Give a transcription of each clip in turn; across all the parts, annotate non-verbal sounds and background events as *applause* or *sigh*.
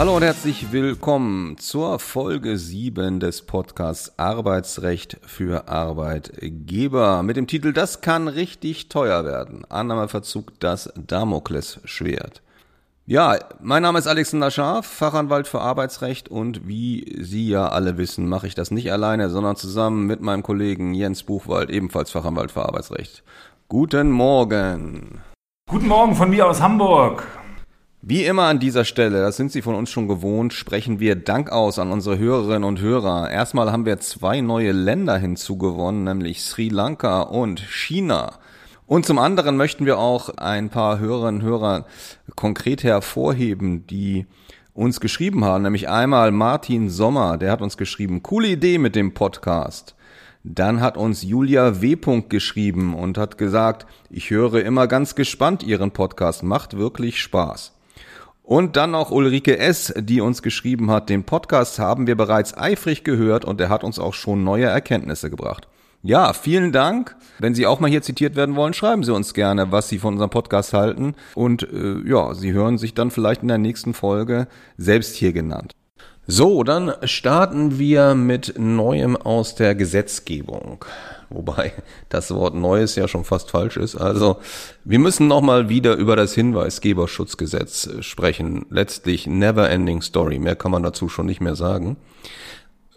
Hallo und herzlich willkommen zur Folge 7 des Podcasts Arbeitsrecht für Arbeitgeber mit dem Titel Das kann richtig teuer werden. Annahmeverzug das Damoklesschwert. Ja, mein Name ist Alexander Scharf, Fachanwalt für Arbeitsrecht und wie Sie ja alle wissen, mache ich das nicht alleine, sondern zusammen mit meinem Kollegen Jens Buchwald, ebenfalls Fachanwalt für Arbeitsrecht. Guten Morgen. Guten Morgen von mir aus Hamburg. Wie immer an dieser Stelle, das sind Sie von uns schon gewohnt, sprechen wir Dank aus an unsere Hörerinnen und Hörer. Erstmal haben wir zwei neue Länder hinzugewonnen, nämlich Sri Lanka und China. Und zum anderen möchten wir auch ein paar Hörerinnen und Hörer konkret hervorheben, die uns geschrieben haben, nämlich einmal Martin Sommer, der hat uns geschrieben, coole Idee mit dem Podcast. Dann hat uns Julia W. geschrieben und hat gesagt, ich höre immer ganz gespannt Ihren Podcast, macht wirklich Spaß. Und dann noch Ulrike S., die uns geschrieben hat, den Podcast haben wir bereits eifrig gehört und er hat uns auch schon neue Erkenntnisse gebracht. Ja, vielen Dank. Wenn Sie auch mal hier zitiert werden wollen, schreiben Sie uns gerne, was Sie von unserem Podcast halten. Und äh, ja, Sie hören sich dann vielleicht in der nächsten Folge selbst hier genannt. So, dann starten wir mit Neuem aus der Gesetzgebung. *laughs* Wobei das Wort Neues ja schon fast falsch ist. Also, wir müssen nochmal wieder über das Hinweisgeberschutzgesetz sprechen. Letztlich never ending story. Mehr kann man dazu schon nicht mehr sagen.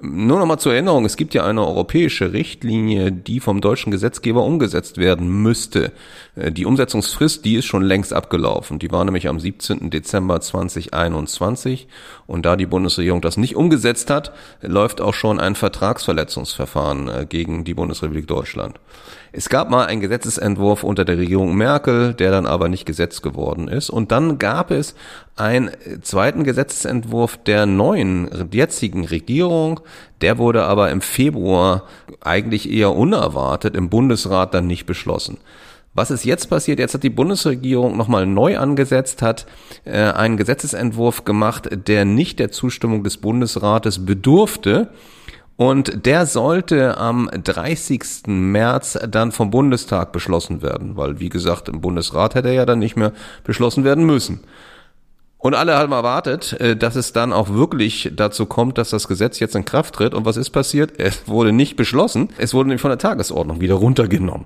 Nur noch mal zur Erinnerung, es gibt ja eine europäische Richtlinie, die vom deutschen Gesetzgeber umgesetzt werden müsste. Äh, die Umsetzungsfrist, die ist schon längst abgelaufen. Die war nämlich am 17. Dezember 2021. Und da die Bundesregierung das nicht umgesetzt hat, läuft auch schon ein Vertragsverletzungsverfahren äh, gegen die Bundesrepublik Deutschland. Es gab mal einen Gesetzesentwurf unter der Regierung Merkel, der dann aber nicht Gesetz geworden ist. Und dann gab es einen zweiten Gesetzesentwurf der neuen jetzigen Regierung. Der wurde aber im Februar eigentlich eher unerwartet im Bundesrat dann nicht beschlossen. Was ist jetzt passiert? Jetzt hat die Bundesregierung nochmal neu angesetzt, hat äh, einen Gesetzesentwurf gemacht, der nicht der Zustimmung des Bundesrates bedurfte. Und der sollte am 30. März dann vom Bundestag beschlossen werden, weil, wie gesagt, im Bundesrat hätte er ja dann nicht mehr beschlossen werden müssen. Und alle haben erwartet, äh, dass es dann auch wirklich dazu kommt, dass das Gesetz jetzt in Kraft tritt. Und was ist passiert? Es wurde nicht beschlossen. Es wurde nämlich von der Tagesordnung wieder runtergenommen.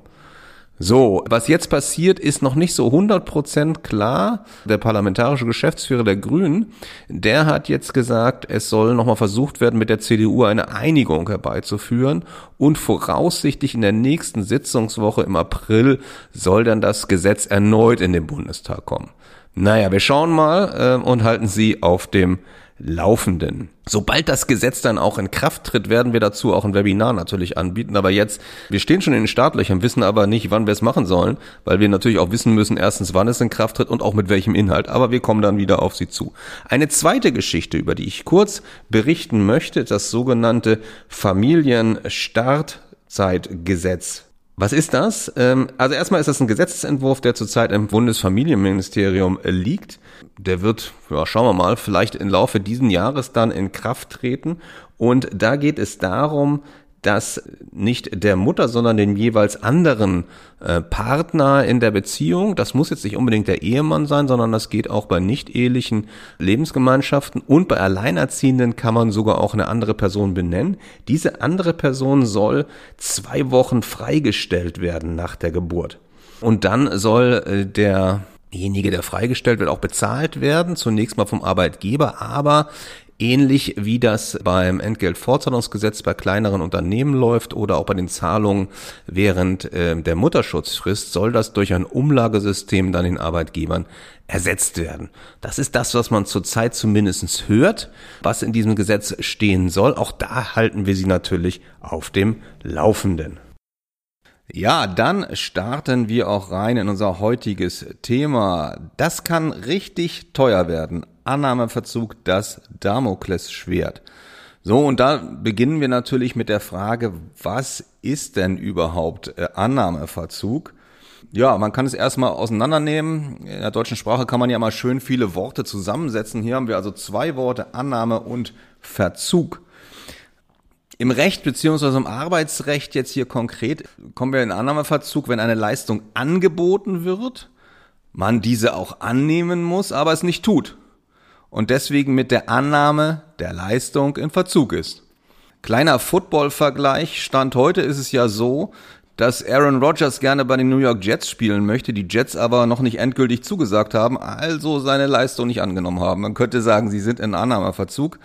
So, was jetzt passiert, ist noch nicht so 100% klar. Der parlamentarische Geschäftsführer der Grünen, der hat jetzt gesagt, es soll nochmal versucht werden, mit der CDU eine Einigung herbeizuführen und voraussichtlich in der nächsten Sitzungswoche im April soll dann das Gesetz erneut in den Bundestag kommen. Naja, wir schauen mal äh, und halten Sie auf dem Laufenden. Sobald das Gesetz dann auch in Kraft tritt, werden wir dazu auch ein Webinar natürlich anbieten. Aber jetzt, wir stehen schon in den Startlöchern, wissen aber nicht, wann wir es machen sollen, weil wir natürlich auch wissen müssen, erstens, wann es in Kraft tritt und auch mit welchem Inhalt. Aber wir kommen dann wieder auf Sie zu. Eine zweite Geschichte, über die ich kurz berichten möchte, das sogenannte Familienstartzeitgesetz. Was ist das? Ähm, also erstmal ist das ein Gesetzentwurf, der zurzeit im Bundesfamilienministerium liegt. Der wird, ja, schauen wir mal, vielleicht im Laufe diesen Jahres dann in Kraft treten. Und da geht es darum, dass nicht der Mutter, sondern den jeweils anderen äh, Partner in der Beziehung, das muss jetzt nicht unbedingt der Ehemann sein, sondern das geht auch bei nicht-ehelichen Lebensgemeinschaften und bei Alleinerziehenden kann man sogar auch eine andere Person benennen. Diese andere Person soll zwei Wochen freigestellt werden nach der Geburt. Und dann soll äh, der Derjenige, der freigestellt wird, auch bezahlt werden, zunächst mal vom Arbeitgeber, aber Ähnlich wie das beim Entgeltfortzahlungsgesetz bei kleineren Unternehmen läuft oder auch bei den Zahlungen während äh, der Mutterschutzfrist, soll das durch ein Umlagesystem dann den Arbeitgebern ersetzt werden. Das ist das, was man zurzeit zumindest hört, was in diesem Gesetz stehen soll. Auch da halten wir Sie natürlich auf dem Laufenden. Ja, dann starten wir auch rein in unser heutiges Thema. Das kann richtig teuer werden. Annahmeverzug das Damoklesschwert. So, und da beginnen wir natürlich mit der Frage, was ist denn überhaupt äh, Annahmeverzug? Ja, man kann es erstmal auseinandernehmen. In der deutschen Sprache kann man ja mal schön viele Worte zusammensetzen. Hier haben wir also zwei Worte, Annahme und Verzug. Im Recht beziehungsweise im Arbeitsrecht jetzt hier konkret kommen wir in Annahmeverzug, wenn eine Leistung angeboten wird, man diese auch annehmen muss, aber es nicht tut. Und deswegen mit der Annahme der Leistung in Verzug ist. Kleiner Football-Vergleich. Stand heute ist es ja so, dass Aaron Rodgers gerne bei den New York Jets spielen möchte, die Jets aber noch nicht endgültig zugesagt haben, also seine Leistung nicht angenommen haben. Man könnte sagen, sie sind in Annahmeverzug.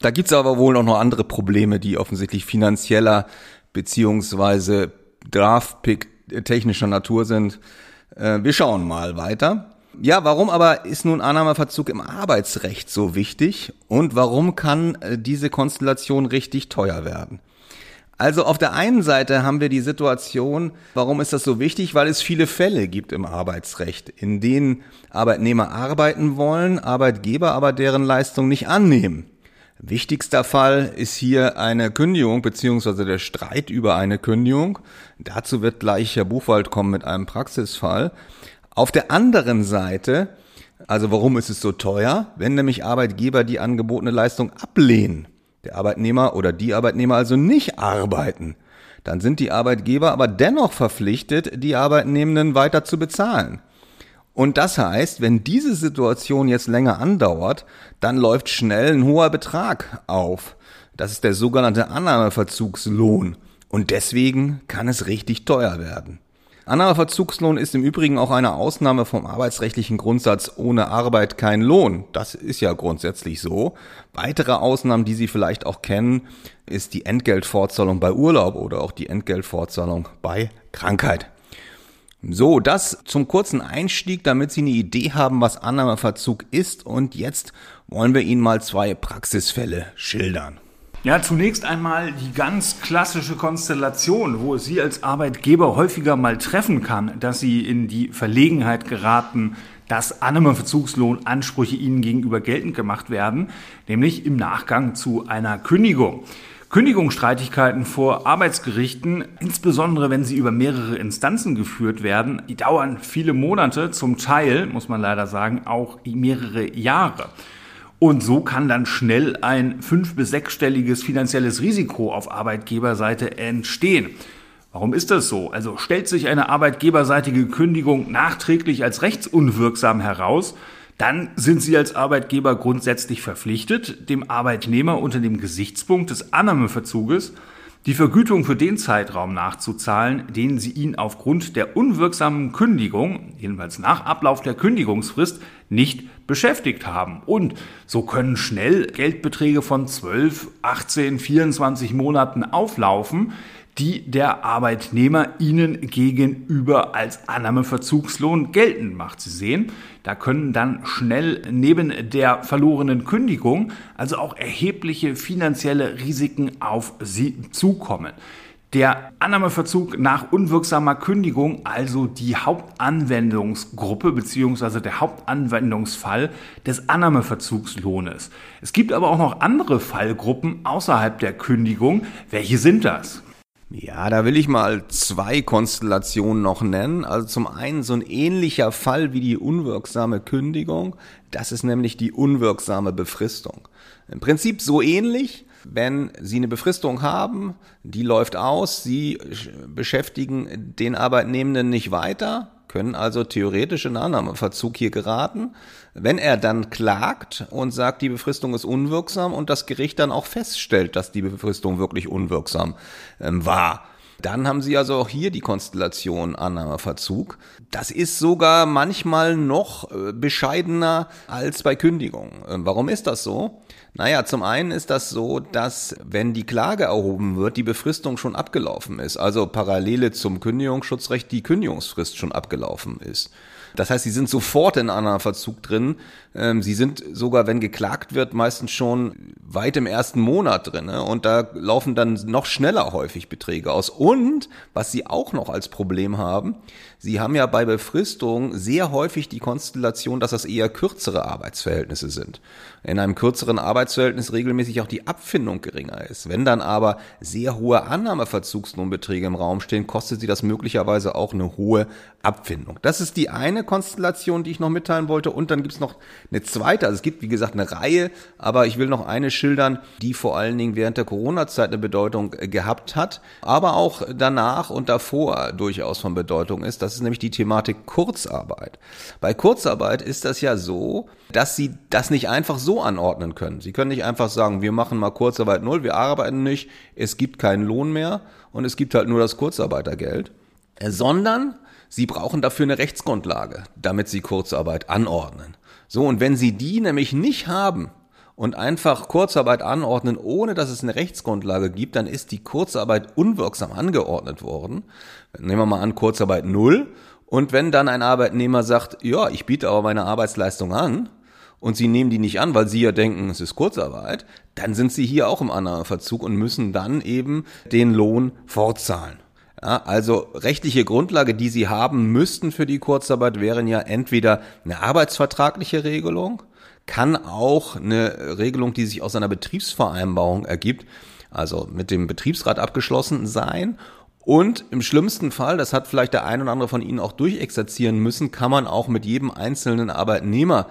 Da gibt's aber wohl auch noch andere Probleme, die offensichtlich finanzieller beziehungsweise Draft-Pick technischer Natur sind. Äh, wir schauen mal weiter. Ja, warum aber ist nun Annahmeverzug im Arbeitsrecht so wichtig und warum kann äh, diese Konstellation richtig teuer werden? Also auf der einen Seite haben wir die Situation, warum ist das so wichtig? Weil es viele Fälle gibt im Arbeitsrecht, in denen Arbeitnehmer arbeiten wollen, Arbeitgeber aber deren Leistung nicht annehmen. Wichtigster Fall ist hier eine Kündigung beziehungsweise der Streit über eine Kündigung. Dazu wird gleich Herr Buchwald kommen mit einem Praxisfall. Auf der anderen Seite, also warum ist es so teuer? Wenn nämlich Arbeitgeber die angebotene Leistung ablehnen der Arbeitnehmer oder die Arbeitnehmer also nicht arbeiten, dann sind die Arbeitgeber aber dennoch verpflichtet, die Arbeitnehmenden weiter zu bezahlen. Und das heißt, wenn diese Situation jetzt länger andauert, dann läuft schnell ein hoher Betrag auf. Das ist der sogenannte Annahmeverzugslohn. Und deswegen kann es richtig teuer werden. Annahmeverzugslohn ist im Übrigen auch eine Ausnahme vom arbeitsrechtlichen Grundsatz ohne Arbeit kein Lohn. Das ist ja grundsätzlich so. Weitere Ausnahmen, die Sie vielleicht auch kennen, ist die Entgeltfortzahlung bei Urlaub oder auch die Entgeltfortzahlung bei Krankheit. So, das zum kurzen Einstieg, damit Sie eine Idee haben, was Annahmeverzug ist. Und jetzt wollen wir Ihnen mal zwei Praxisfälle schildern. Ja, zunächst einmal die ganz klassische Konstellation, wo es Sie als Arbeitgeber häufiger mal treffen kann, dass Sie in die Verlegenheit geraten, dass Annahmeverzugslohnansprüche Ihnen gegenüber geltend gemacht werden, nämlich im Nachgang zu einer Kündigung. Kündigungsstreitigkeiten vor Arbeitsgerichten, insbesondere wenn sie über mehrere Instanzen geführt werden, die dauern viele Monate, zum Teil, muss man leider sagen, auch mehrere Jahre. Und so kann dann schnell ein fünf- bis sechsstelliges finanzielles Risiko auf Arbeitgeberseite entstehen. Warum ist das so? Also stellt sich eine arbeitgeberseitige Kündigung nachträglich als rechtsunwirksam heraus, dann sind Sie als Arbeitgeber grundsätzlich verpflichtet, dem Arbeitnehmer unter dem Gesichtspunkt des Annahmeverzuges die Vergütung für den Zeitraum nachzuzahlen, den Sie ihn aufgrund der unwirksamen Kündigung, jedenfalls nach Ablauf der Kündigungsfrist, nicht beschäftigt haben. Und so können schnell Geldbeträge von 12, 18, 24 Monaten auflaufen, die der Arbeitnehmer Ihnen gegenüber als Annahmeverzugslohn geltend macht. Sie sehen, da können dann schnell neben der verlorenen Kündigung also auch erhebliche finanzielle Risiken auf Sie zukommen. Der Annahmeverzug nach unwirksamer Kündigung, also die Hauptanwendungsgruppe bzw. der Hauptanwendungsfall des Annahmeverzugslohnes. Es gibt aber auch noch andere Fallgruppen außerhalb der Kündigung. Welche sind das? Ja, da will ich mal zwei Konstellationen noch nennen. Also zum einen so ein ähnlicher Fall wie die unwirksame Kündigung. Das ist nämlich die unwirksame Befristung. Im Prinzip so ähnlich, wenn Sie eine Befristung haben, die läuft aus, Sie beschäftigen den Arbeitnehmenden nicht weiter, können also theoretisch in Annahmeverzug hier geraten. Wenn er dann klagt und sagt, die Befristung ist unwirksam und das Gericht dann auch feststellt, dass die Befristung wirklich unwirksam ähm, war, dann haben Sie also auch hier die Konstellation Annahmeverzug. Das ist sogar manchmal noch äh, bescheidener als bei Kündigung. Ähm, warum ist das so? Naja, zum einen ist das so, dass wenn die Klage erhoben wird, die Befristung schon abgelaufen ist. Also parallele zum Kündigungsschutzrecht die Kündigungsfrist schon abgelaufen ist. Das heißt, sie sind sofort in einer Verzug drin. Ähm, sie sind sogar, wenn geklagt wird, meistens schon weit im ersten Monat drin. Ne? Und da laufen dann noch schneller häufig Beträge aus. Und was sie auch noch als Problem haben, sie haben ja bei Befristung sehr häufig die Konstellation, dass das eher kürzere Arbeitsverhältnisse sind. In einem kürzeren Arbeitsverhältnis regelmäßig auch die Abfindung geringer ist. Wenn dann aber sehr hohe Annahmeverzugslohnbeträge im Raum stehen, kostet sie das möglicherweise auch eine hohe Abfindung. Das ist die eine Konstellation, die ich noch mitteilen wollte. Und dann gibt es noch eine zweite. Also es gibt, wie gesagt, eine Reihe, aber ich will noch eine schildern, die vor allen Dingen während der Corona-Zeit eine Bedeutung äh, gehabt hat, aber auch danach und davor durchaus von Bedeutung ist. Das ist nämlich die Thematik Kurzarbeit. Bei Kurzarbeit ist das ja so, dass sie das nicht einfach so anordnen können. Sie können nicht einfach sagen, wir machen mal Kurzarbeit null, wir arbeiten nicht, es gibt keinen Lohn mehr und es gibt halt nur das Kurzarbeitergeld, äh, sondern Sie brauchen dafür eine Rechtsgrundlage, damit Sie Kurzarbeit anordnen. So, und wenn Sie die nämlich nicht haben, und einfach Kurzarbeit anordnen, ohne dass es eine Rechtsgrundlage gibt, dann ist die Kurzarbeit unwirksam angeordnet worden. Nehmen wir mal an, Kurzarbeit null. Und wenn dann ein Arbeitnehmer sagt, ja, ich biete aber meine Arbeitsleistung an, und sie nehmen die nicht an, weil sie ja denken, es ist Kurzarbeit, dann sind sie hier auch im Annahmeverzug und müssen dann eben den Lohn fortzahlen. Ja, also rechtliche Grundlage, die sie haben müssten für die Kurzarbeit, wären ja entweder eine arbeitsvertragliche Regelung kann auch eine Regelung, die sich aus einer Betriebsvereinbarung ergibt, also mit dem Betriebsrat abgeschlossen sein. Und im schlimmsten Fall, das hat vielleicht der ein oder andere von Ihnen auch durchexerzieren müssen, kann man auch mit jedem einzelnen Arbeitnehmer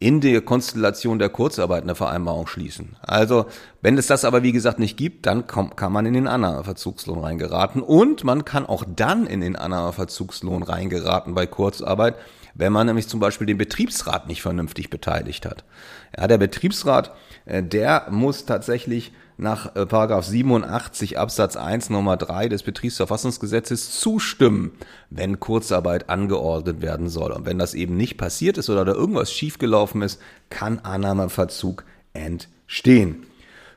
in der Konstellation der Kurzarbeit eine Vereinbarung schließen. Also, wenn es das aber wie gesagt nicht gibt, dann kann man in den Annahmeverzugslohn reingeraten und man kann auch dann in den Annahmeverzugslohn reingeraten bei Kurzarbeit, wenn man nämlich zum Beispiel den Betriebsrat nicht vernünftig beteiligt hat. Ja, der Betriebsrat, äh, der muss tatsächlich nach äh, Paragraph 87 Absatz 1 Nummer 3 des Betriebsverfassungsgesetzes zustimmen, wenn Kurzarbeit angeordnet werden soll. Und wenn das eben nicht passiert ist oder da irgendwas schiefgelaufen ist, kann Annahmeverzug entstehen.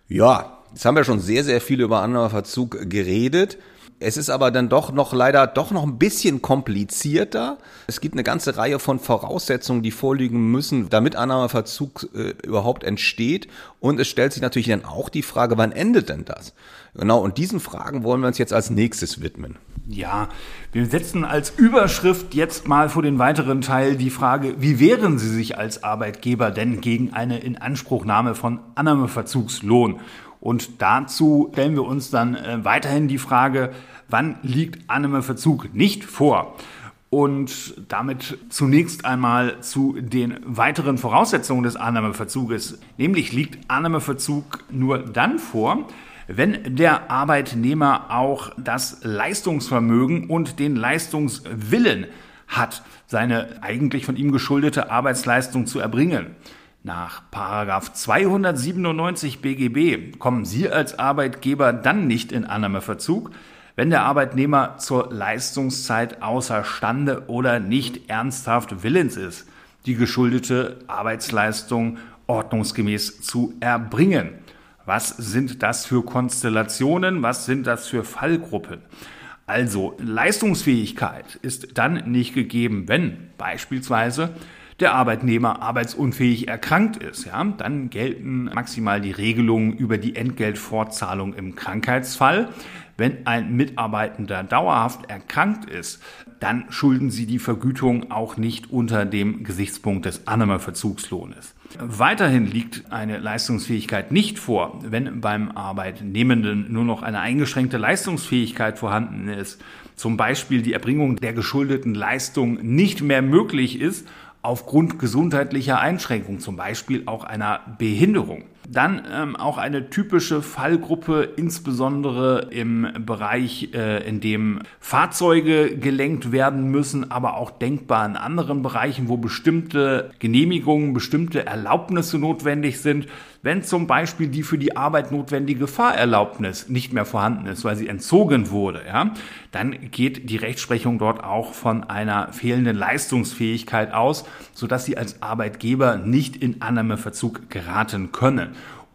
Ja, jetzt haben wir schon sehr, sehr viel über Annahmeverzug geredet. Es ist aber dann doch noch leider doch noch ein bisschen komplizierter. Es gibt eine ganze Reihe von Voraussetzungen, die vorliegen müssen, damit Annahmeverzug äh, überhaupt entsteht. Und es stellt sich natürlich dann auch die Frage, wann endet denn das? Genau, und diesen Fragen wollen wir uns jetzt als nächstes widmen. Ja, wir setzen als Überschrift jetzt mal vor den weiteren Teil die Frage, wie wehren Sie sich als Arbeitgeber denn gegen eine Inanspruchnahme von Annahmeverzugslohn? Und dazu stellen wir uns dann äh, weiterhin die Frage, wann liegt Annahmeverzug nicht vor? Und damit zunächst einmal zu den weiteren Voraussetzungen des Annahmeverzuges. Nämlich liegt Annahmeverzug nur dann vor, wenn der Arbeitnehmer auch das Leistungsvermögen und den Leistungswillen hat, seine eigentlich von ihm geschuldete Arbeitsleistung zu erbringen. Nach 297 BGB kommen Sie als Arbeitgeber dann nicht in Annahmeverzug, wenn der Arbeitnehmer zur Leistungszeit außerstande oder nicht ernsthaft willens ist, die geschuldete Arbeitsleistung ordnungsgemäß zu erbringen. Was sind das für Konstellationen? Was sind das für Fallgruppen? Also Leistungsfähigkeit ist dann nicht gegeben, wenn beispielsweise der Arbeitnehmer arbeitsunfähig erkrankt ist, ja, dann gelten maximal die Regelungen über die Entgeltfortzahlung im Krankheitsfall. Wenn ein Mitarbeitender dauerhaft erkrankt ist, dann schulden Sie die Vergütung auch nicht unter dem Gesichtspunkt des Annahmeverzugslohnes. Weiterhin liegt eine Leistungsfähigkeit nicht vor, wenn beim Arbeitnehmenden nur noch eine eingeschränkte Leistungsfähigkeit vorhanden ist, zum Beispiel die Erbringung der geschuldeten Leistung nicht mehr möglich ist aufgrund gesundheitlicher Einschränkungen, zum Beispiel auch einer Behinderung. Dann ähm, auch eine typische Fallgruppe, insbesondere im Bereich, äh, in dem Fahrzeuge gelenkt werden müssen, aber auch denkbar in anderen Bereichen, wo bestimmte Genehmigungen, bestimmte Erlaubnisse notwendig sind. Wenn zum Beispiel die für die Arbeit notwendige Fahrerlaubnis nicht mehr vorhanden ist, weil sie entzogen wurde, ja, dann geht die Rechtsprechung dort auch von einer fehlenden Leistungsfähigkeit aus, sodass sie als Arbeitgeber nicht in Annahmeverzug geraten können.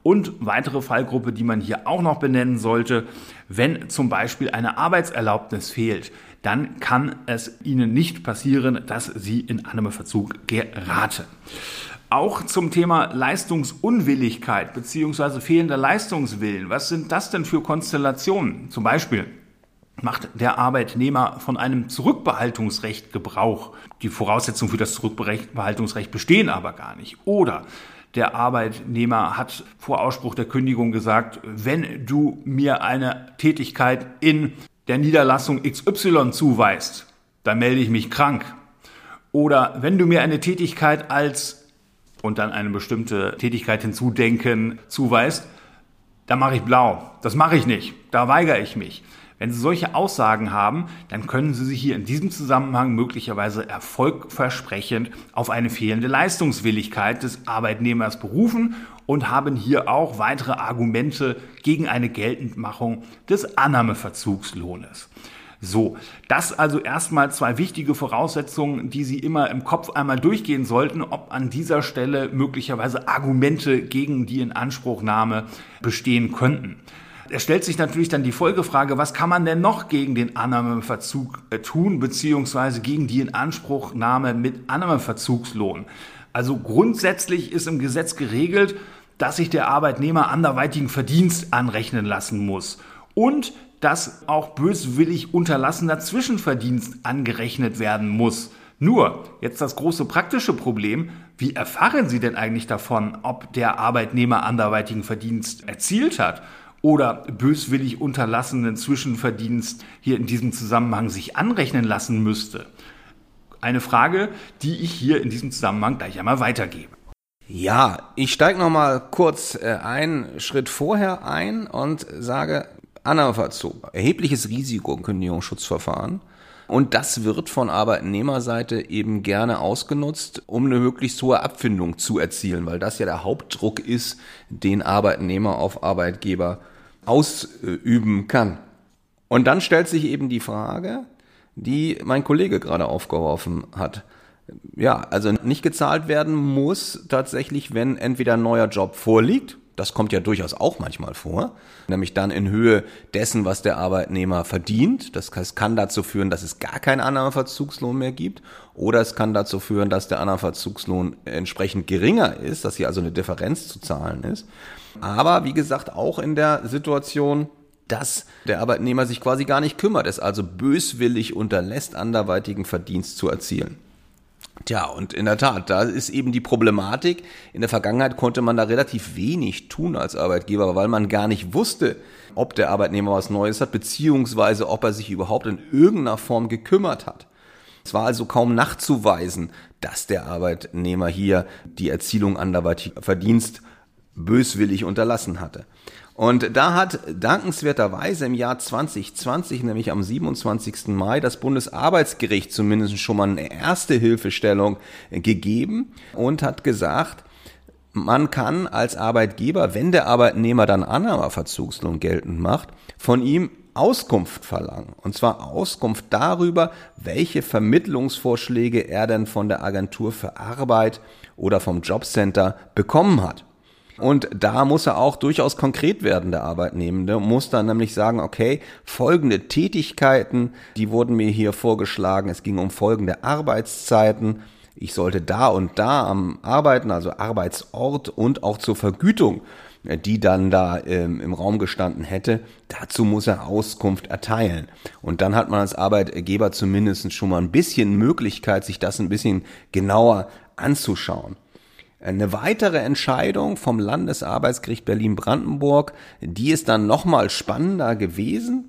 Und weitere Fallgruppe, die man hier auch noch benennen sollte, wenn zum Beispiel eine Arbeitserlaubnis fehlt, dann kann es Ihnen nicht passieren, dass Sie in Annahmeverzug geraten. Auch zum Thema Leistungsunwilligkeit bzw. fehlender Leistungswillen. Was sind das denn für Konstellationen? Zum Beispiel macht der Arbeitnehmer von einem Zurückbehaltungsrecht Gebrauch. Die Voraussetzungen für das Zurückbehaltungsrecht bestehen aber gar nicht. Oder der Arbeitnehmer hat vor Ausspruch der Kündigung gesagt, wenn du mir eine Tätigkeit in der Niederlassung XY zuweist, dann melde ich mich krank. Oder wenn du mir eine Tätigkeit als und dann eine bestimmte Tätigkeit hinzudenken zuweist, dann mache ich blau. Das mache ich nicht. Da weigere ich mich. Wenn Sie solche Aussagen haben, dann können Sie sich hier in diesem Zusammenhang möglicherweise erfolgversprechend auf eine fehlende Leistungswilligkeit des Arbeitnehmers berufen und haben hier auch weitere Argumente gegen eine Geltendmachung des Annahmeverzugslohnes. So, das also erstmal zwei wichtige Voraussetzungen, die Sie immer im Kopf einmal durchgehen sollten, ob an dieser Stelle möglicherweise Argumente gegen die Inanspruchnahme bestehen könnten. Es stellt sich natürlich dann die Folgefrage, was kann man denn noch gegen den Annahmeverzug äh, tun, beziehungsweise gegen die Inanspruchnahme mit Annahmeverzugslohn? Also grundsätzlich ist im Gesetz geregelt, dass sich der Arbeitnehmer anderweitigen Verdienst anrechnen lassen muss und dass auch böswillig unterlassener Zwischenverdienst angerechnet werden muss. Nur, jetzt das große praktische Problem, wie erfahren Sie denn eigentlich davon, ob der Arbeitnehmer anderweitigen Verdienst erzielt hat oder böswillig unterlassenen Zwischenverdienst hier in diesem Zusammenhang sich anrechnen lassen müsste? Eine Frage, die ich hier in diesem Zusammenhang gleich einmal weitergebe. Ja, ich steige noch mal kurz äh, einen Schritt vorher ein und sage, Annahmeverzug, erhebliches Risiko im Kündigungsschutzverfahren. Und das wird von Arbeitnehmerseite eben gerne ausgenutzt, um eine möglichst hohe Abfindung zu erzielen, weil das ja der Hauptdruck ist, den Arbeitnehmer auf Arbeitgeber ausüben kann. Und dann stellt sich eben die Frage, die mein Kollege gerade aufgeworfen hat. Ja, also nicht gezahlt werden muss tatsächlich, wenn entweder ein neuer Job vorliegt, das kommt ja durchaus auch manchmal vor, nämlich dann in Höhe dessen, was der Arbeitnehmer verdient. Das kann dazu führen, dass es gar keinen Annahmeverzugslohn mehr gibt oder es kann dazu führen, dass der Annahmeverzugslohn entsprechend geringer ist, dass hier also eine Differenz zu zahlen ist. Aber wie gesagt, auch in der Situation, dass der Arbeitnehmer sich quasi gar nicht kümmert, es also böswillig unterlässt, anderweitigen Verdienst zu erzielen. Tja, und in der Tat, da ist eben die Problematik. In der Vergangenheit konnte man da relativ wenig tun als Arbeitgeber, weil man gar nicht wusste, ob der Arbeitnehmer was Neues hat, beziehungsweise ob er sich überhaupt in irgendeiner Form gekümmert hat. Es war also kaum nachzuweisen, dass der Arbeitnehmer hier die Erzielung anderweitiger Verdienst böswillig unterlassen hatte. Und da hat dankenswerterweise im Jahr 2020, nämlich am 27. Mai, das Bundesarbeitsgericht zumindest schon mal eine erste Hilfestellung gegeben und hat gesagt, man kann als Arbeitgeber, wenn der Arbeitnehmer dann Annahmeverzugslohn geltend macht, von ihm Auskunft verlangen. Und zwar Auskunft darüber, welche Vermittlungsvorschläge er denn von der Agentur für Arbeit oder vom Jobcenter bekommen hat. Und da muss er auch durchaus konkret werden, der Arbeitnehmende, muss dann nämlich sagen, okay, folgende Tätigkeiten, die wurden mir hier vorgeschlagen, es ging um folgende Arbeitszeiten, ich sollte da und da am Arbeiten, also Arbeitsort und auch zur Vergütung, die dann da ähm, im Raum gestanden hätte, dazu muss er Auskunft erteilen. Und dann hat man als Arbeitgeber zumindest schon mal ein bisschen Möglichkeit, sich das ein bisschen genauer anzuschauen. Eine weitere Entscheidung vom Landesarbeitsgericht Berlin-Brandenburg, die ist dann nochmal spannender gewesen.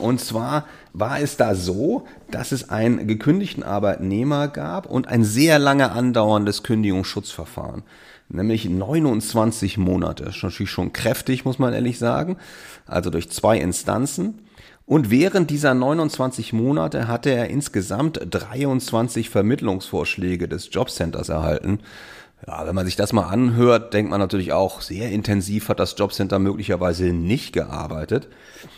Und zwar war es da so, dass es einen gekündigten Arbeitnehmer gab und ein sehr lange andauerndes Kündigungsschutzverfahren. Nämlich 29 Monate. Das ist natürlich schon kräftig, muss man ehrlich sagen. Also durch zwei Instanzen. Und während dieser 29 Monate hatte er insgesamt 23 Vermittlungsvorschläge des Jobcenters erhalten. Ja, wenn man sich das mal anhört, denkt man natürlich auch, sehr intensiv hat das Jobcenter möglicherweise nicht gearbeitet.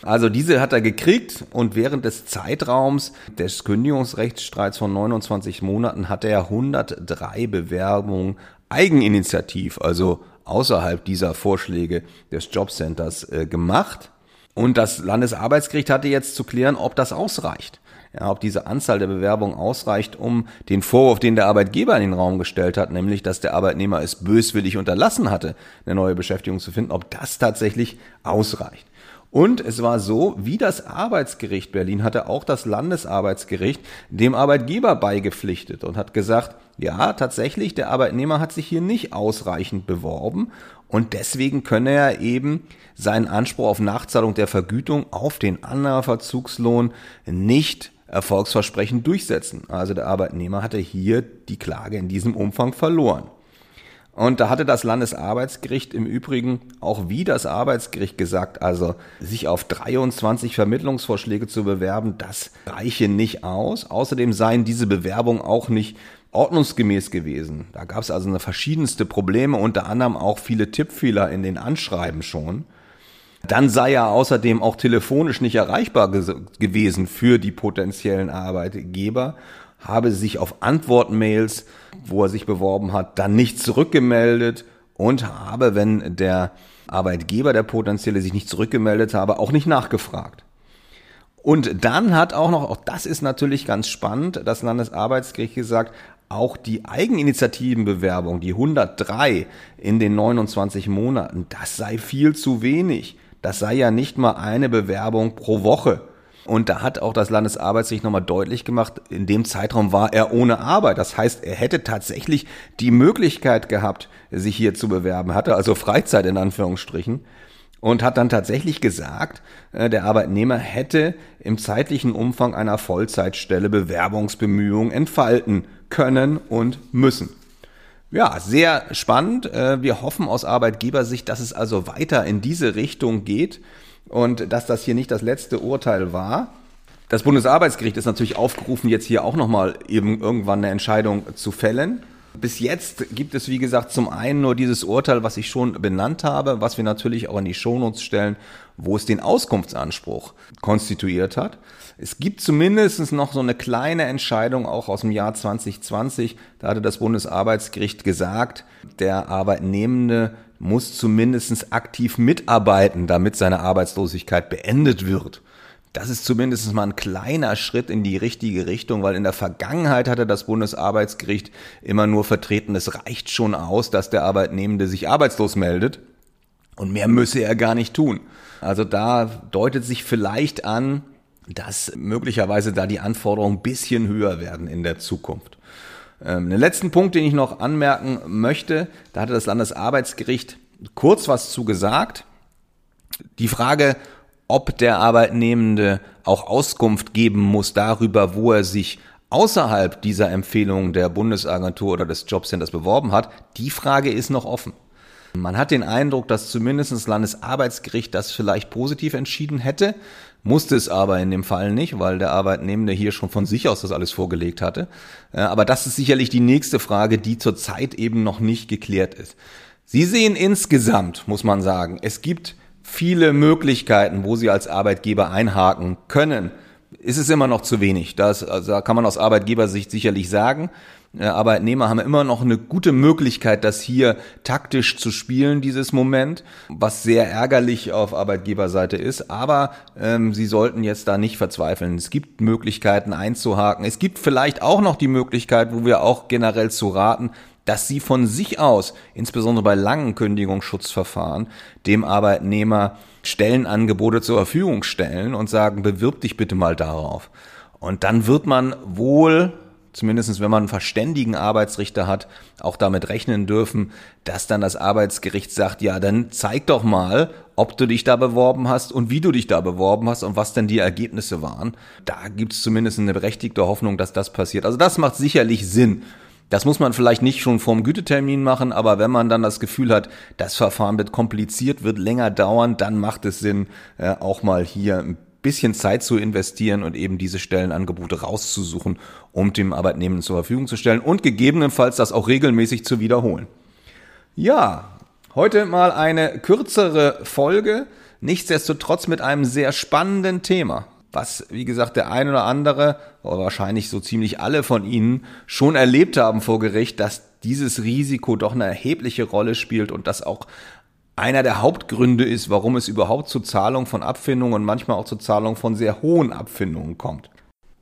Also diese hat er gekriegt und während des Zeitraums des Kündigungsrechtsstreits von 29 Monaten hat er 103 Bewerbungen eigeninitiativ, also außerhalb dieser Vorschläge des Jobcenters äh, gemacht. Und das Landesarbeitsgericht hatte jetzt zu klären, ob das ausreicht ja, ob diese Anzahl der Bewerbungen ausreicht, um den Vorwurf, den der Arbeitgeber in den Raum gestellt hat, nämlich, dass der Arbeitnehmer es böswillig unterlassen hatte, eine neue Beschäftigung zu finden, ob das tatsächlich ausreicht. Und es war so, wie das Arbeitsgericht Berlin hatte auch das Landesarbeitsgericht dem Arbeitgeber beigepflichtet und hat gesagt, ja, tatsächlich, der Arbeitnehmer hat sich hier nicht ausreichend beworben und deswegen könne er eben seinen Anspruch auf Nachzahlung der Vergütung auf den Annahmeverzugslohn nicht erfolgsversprechend durchsetzen. Also der Arbeitnehmer hatte hier die Klage in diesem Umfang verloren. Und da hatte das Landesarbeitsgericht im Übrigen auch wie das Arbeitsgericht gesagt, also sich auf 23 Vermittlungsvorschläge zu bewerben, das reiche nicht aus. Außerdem seien diese Bewerbungen auch nicht ordnungsgemäß gewesen. Da gab es also eine verschiedenste Probleme, unter anderem auch viele Tippfehler in den Anschreiben schon. Dann sei er außerdem auch telefonisch nicht erreichbar gewesen für die potenziellen Arbeitgeber, habe sich auf Antwortmails, wo er sich beworben hat, dann nicht zurückgemeldet und habe, wenn der Arbeitgeber, der potenzielle, sich nicht zurückgemeldet habe, auch nicht nachgefragt. Und dann hat auch noch, auch das ist natürlich ganz spannend, das Landesarbeitsgericht gesagt, auch die Eigeninitiativenbewerbung, die 103 in den 29 Monaten, das sei viel zu wenig. Das sei ja nicht mal eine Bewerbung pro Woche. Und da hat auch das Landesarbeitsgericht nochmal deutlich gemacht, in dem Zeitraum war er ohne Arbeit. Das heißt, er hätte tatsächlich die Möglichkeit gehabt, sich hier zu bewerben, hatte also Freizeit in Anführungsstrichen und hat dann tatsächlich gesagt, äh, der Arbeitnehmer hätte im zeitlichen Umfang einer Vollzeitstelle Bewerbungsbemühungen entfalten können und müssen. Ja, sehr spannend. Äh, wir hoffen aus Arbeitgebersicht, dass es also weiter in diese Richtung geht und dass das hier nicht das letzte Urteil war. Das Bundesarbeitsgericht ist natürlich aufgerufen, jetzt hier auch nochmal eben irgendwann eine Entscheidung zu fällen. Bis jetzt gibt es, wie gesagt, zum einen nur dieses Urteil, was ich schon benannt habe, was wir natürlich auch in die Shownotes stellen, wo es den Auskunftsanspruch konstituiert hat. Es gibt zumindest noch so eine kleine Entscheidung auch aus dem Jahr 2020. Da hatte das Bundesarbeitsgericht gesagt, der Arbeitnehmende muss zumindest aktiv mitarbeiten, damit seine Arbeitslosigkeit beendet wird. Das ist zumindest mal ein kleiner Schritt in die richtige Richtung, weil in der Vergangenheit hatte das Bundesarbeitsgericht immer nur vertreten, es reicht schon aus, dass der Arbeitnehmende sich arbeitslos meldet und mehr müsse er gar nicht tun. Also da deutet sich vielleicht an, dass möglicherweise da die Anforderungen ein bisschen höher werden in der Zukunft. Ähm, den letzten Punkt, den ich noch anmerken möchte, da hatte das Landesarbeitsgericht kurz was zu gesagt. Die Frage, ob der Arbeitnehmende auch Auskunft geben muss darüber, wo er sich außerhalb dieser Empfehlung der Bundesagentur oder des Jobcenters beworben hat, die Frage ist noch offen. Man hat den Eindruck, dass zumindest das Landesarbeitsgericht das vielleicht positiv entschieden hätte, musste es aber in dem Fall nicht, weil der Arbeitnehmende hier schon von sich aus das alles vorgelegt hatte. Äh, aber das ist sicherlich die nächste Frage, die zurzeit eben noch nicht geklärt ist. Sie sehen insgesamt, muss man sagen, es gibt viele Möglichkeiten, wo sie als Arbeitgeber einhaken können, ist es immer noch zu wenig. Das also kann man aus Arbeitgebersicht sicherlich sagen. Arbeitnehmer haben immer noch eine gute Möglichkeit, das hier taktisch zu spielen, dieses Moment, was sehr ärgerlich auf Arbeitgeberseite ist. Aber ähm, sie sollten jetzt da nicht verzweifeln. Es gibt Möglichkeiten einzuhaken. Es gibt vielleicht auch noch die Möglichkeit, wo wir auch generell zu raten, dass sie von sich aus, insbesondere bei langen Kündigungsschutzverfahren, dem Arbeitnehmer Stellenangebote zur Verfügung stellen und sagen, bewirb dich bitte mal darauf. Und dann wird man wohl, zumindest wenn man einen verständigen Arbeitsrichter hat, auch damit rechnen dürfen, dass dann das Arbeitsgericht sagt, ja, dann zeig doch mal, ob du dich da beworben hast und wie du dich da beworben hast und was denn die Ergebnisse waren. Da gibt es zumindest eine berechtigte Hoffnung, dass das passiert. Also das macht sicherlich Sinn. Das muss man vielleicht nicht schon vorm Gütetermin machen, aber wenn man dann das Gefühl hat, das Verfahren wird kompliziert, wird länger dauern, dann macht es Sinn, äh, auch mal hier ein bisschen Zeit zu investieren und eben diese Stellenangebote rauszusuchen, um dem Arbeitnehmer zur Verfügung zu stellen und gegebenenfalls das auch regelmäßig zu wiederholen. Ja, heute mal eine kürzere Folge, nichtsdestotrotz mit einem sehr spannenden Thema was, wie gesagt, der ein oder andere, oder wahrscheinlich so ziemlich alle von Ihnen schon erlebt haben vor Gericht, dass dieses Risiko doch eine erhebliche Rolle spielt und das auch einer der Hauptgründe ist, warum es überhaupt zur Zahlung von Abfindungen und manchmal auch zur Zahlung von sehr hohen Abfindungen kommt.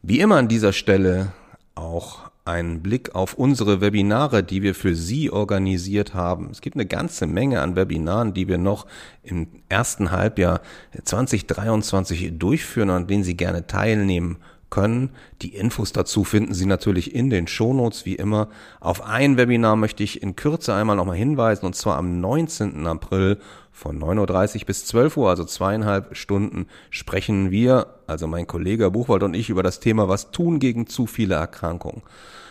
Wie immer an dieser Stelle auch einen Blick auf unsere Webinare, die wir für Sie organisiert haben. Es gibt eine ganze Menge an Webinaren, die wir noch im ersten Halbjahr 2023 durchführen, an denen Sie gerne teilnehmen können. Die Infos dazu finden Sie natürlich in den Shownotes wie immer. Auf ein Webinar möchte ich in Kürze einmal nochmal hinweisen und zwar am 19. April Von 9.30 Uhr bis 12 Uhr, also zweieinhalb Stunden, sprechen wir, also mein Kollege Buchwald und ich, über das Thema, was tun gegen zu viele Erkrankungen.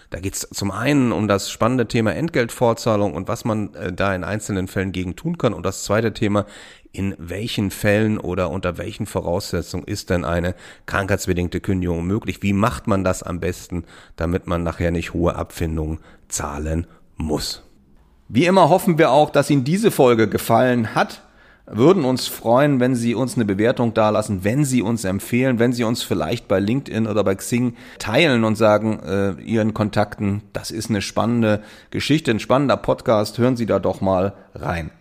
Da geht es zum einen um das spannende Thema Entgeltfortzahlung und was man äh, da in einzelnen Fällen gegen tun kann. Und das zweite Thema, in welchen Fällen oder unter welchen Voraussetzungen ist denn eine krankheitsbedingte Kündigung möglich? Wie macht man das am besten, damit man nachher nicht hohe Abfindungen zahlen muss? Wie immer hoffen wir auch, dass Ihnen diese Folge gefallen hat. Würden uns freuen, wenn Sie uns eine Bewertung dalassen, wenn Sie uns empfehlen, wenn Sie uns vielleicht bei LinkedIn oder bei Xing teilen und sagen äh, Ihren Kontakten, das ist eine spannende Geschichte, ein spannender Podcast, hören Sie da doch mal rein.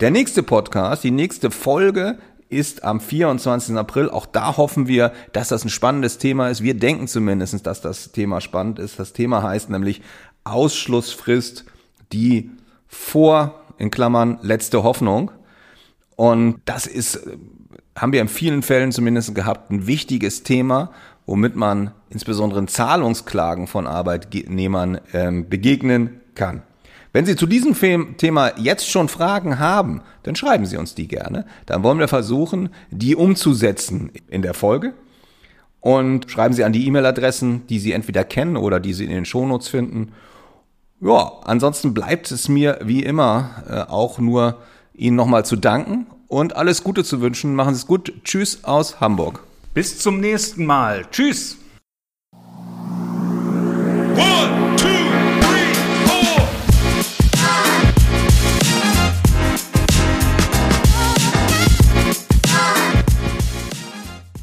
Der nächste Podcast, die nächste Folge ist am 24. April. Auch da hoffen wir, dass das ein spannendes Thema ist. Wir denken zumindest, dass das Thema spannend ist. Das Thema heißt nämlich Ausschlussfrist die vor, in Klammern, letzte Hoffnung. Und das ist, haben wir in vielen Fällen zumindest gehabt, ein wichtiges Thema, womit man insbesondere in Zahlungsklagen von Arbeitnehmern ähm, begegnen kann. Wenn Sie zu diesem Thema jetzt schon Fragen haben, dann schreiben Sie uns die gerne. Dann wollen wir versuchen, die umzusetzen in der Folge. Und schreiben Sie an die E-Mail-Adressen, die Sie entweder kennen oder die Sie in den Shownotes finden. Ja, ansonsten bleibt es mir wie immer äh, auch nur Ihnen nochmal zu danken und alles Gute zu wünschen. Machen Sie es gut. Tschüss aus Hamburg. Bis zum nächsten Mal. Tschüss. One.